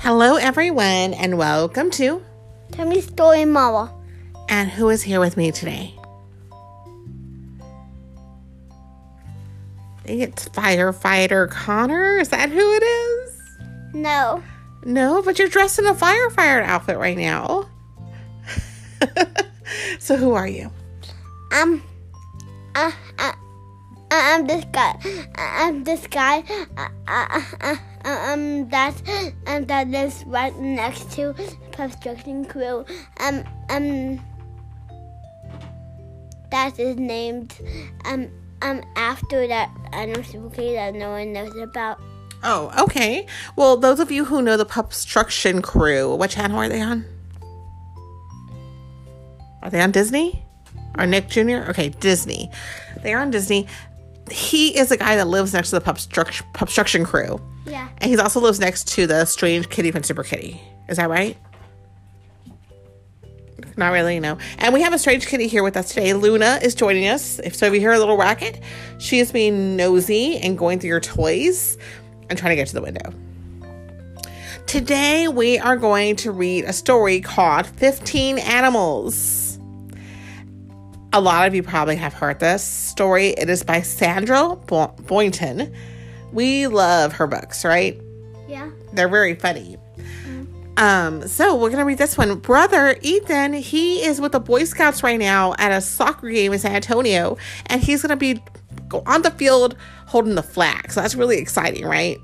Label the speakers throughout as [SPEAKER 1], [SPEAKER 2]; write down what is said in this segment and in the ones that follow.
[SPEAKER 1] Hello, everyone, and welcome to.
[SPEAKER 2] Tell me story, Mama.
[SPEAKER 1] And who is here with me today? I think it's firefighter Connor. Is that who it is?
[SPEAKER 2] No.
[SPEAKER 1] No, but you're dressed in a firefighter outfit right now. so, who are you?
[SPEAKER 2] Um. Uh, uh, I'm this guy. I'm this guy. Uh, uh, uh, uh, um, that um, that lives right next to construction crew. Um, um, that is named um um after that animal spooky that no one knows about.
[SPEAKER 1] Oh, okay. Well, those of you who know the Pupstruction crew, what channel are they on? Are they on Disney? Or Nick Jr.? Okay, Disney. They're on Disney. He is the guy that lives next to the Pupstruction, Pupstruction crew.
[SPEAKER 2] Yeah.
[SPEAKER 1] And he also lives next to the strange kitty from Super Kitty. Is that right? Not really, no. And we have a strange kitty here with us today. Luna is joining us. If so, if you hear a little racket, she is being nosy and going through your toys and trying to get to the window. Today, we are going to read a story called 15 Animals. A lot of you probably have heard this story. It is by Sandra Boynton. We love her books, right?
[SPEAKER 2] Yeah.
[SPEAKER 1] They're very funny. Um, so we're gonna read this one. Brother Ethan, he is with the Boy Scouts right now at a soccer game in San Antonio, and he's gonna be on the field holding the flag. So that's really exciting, right?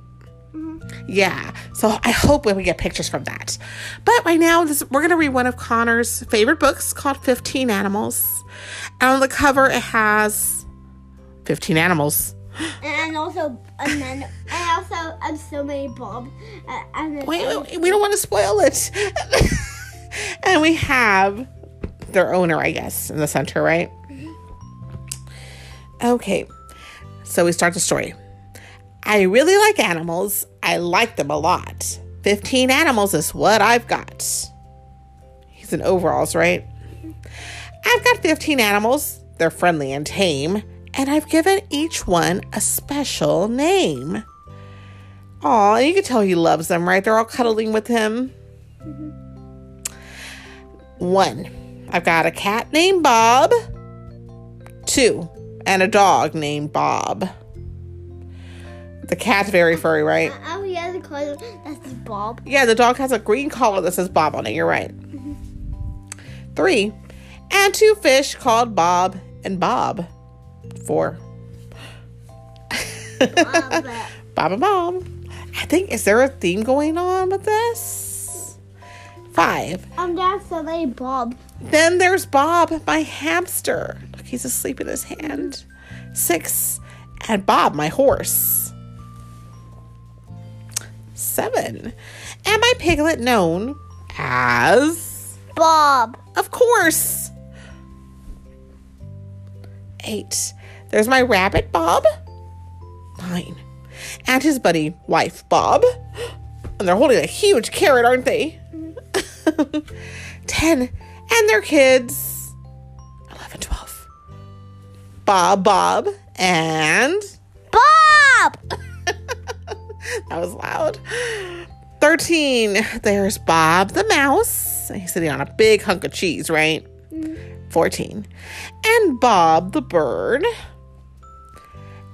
[SPEAKER 1] Yeah. So I hope we get pictures from that. But right now, this, we're gonna read one of Connor's favorite books called 15 Animals. And on the cover, it has 15 animals.
[SPEAKER 2] And also, and then, and also, um, so many Bob. Uh, and then,
[SPEAKER 1] Wait, wait, wait, we don't want to spoil it. and we have their owner, I guess, in the center, right? Okay, so we start the story. I really like animals. I like them a lot. 15 animals is what I've got. He's in overalls, right? I've got 15 animals. They're friendly and tame, and I've given each one a special name. Aw, you can tell he loves them, right? They're all cuddling with him. One, I've got a cat named Bob. Two, and a dog named Bob. The cat's very furry, right?
[SPEAKER 2] Uh, oh, he has a color that's Bob.
[SPEAKER 1] Yeah, the dog has a green collar that says Bob on it. You're right. Mm-hmm. Three, and two fish called Bob and Bob. Four.
[SPEAKER 2] Bob.
[SPEAKER 1] And Bob. I think, is there a theme going on with this? Five.
[SPEAKER 2] um, there's so many Bob.
[SPEAKER 1] Then there's Bob, my hamster. Look, he's asleep in his hand. Six. And Bob, my horse. Seven. And my piglet known as,
[SPEAKER 2] Bob.
[SPEAKER 1] of course, eight. There's my rabbit, Bob. Nine. And his buddy, wife, Bob. And they're holding a huge carrot, aren't they? Ten. And their kids. 11, 12. Bob, Bob, and.
[SPEAKER 2] Bob.
[SPEAKER 1] That was loud. 13. There's Bob the mouse. He's sitting on a big hunk of cheese, right? Mm. 14. And Bob the bird.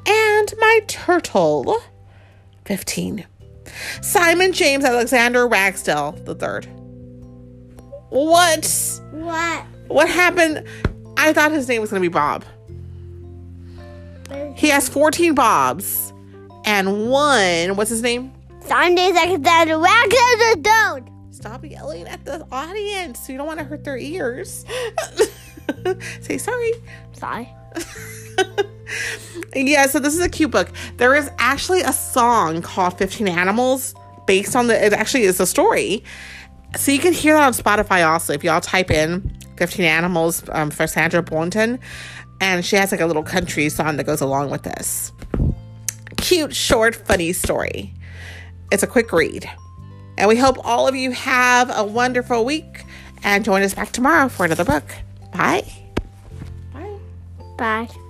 [SPEAKER 1] And my turtle. 15. Simon James Alexander Ragsdale the third. What?
[SPEAKER 2] What?
[SPEAKER 1] What happened? I thought his name was going to be Bob. He has 14 Bobs and one, what's his name?
[SPEAKER 2] Sundays stand around the dude.
[SPEAKER 1] Stop yelling at the audience. You don't want to hurt their ears. Say sorry.
[SPEAKER 2] Sorry.
[SPEAKER 1] yeah, so this is a cute book. There is actually a song called 15 Animals based on the, it actually is a story. So you can hear that on Spotify also. If y'all type in 15 Animals um, for Sandra Boynton, and she has like a little country song that goes along with this. Cute, short, funny story. It's a quick read. And we hope all of you have a wonderful week and join us back tomorrow for another book. Bye. Bye.
[SPEAKER 2] Bye.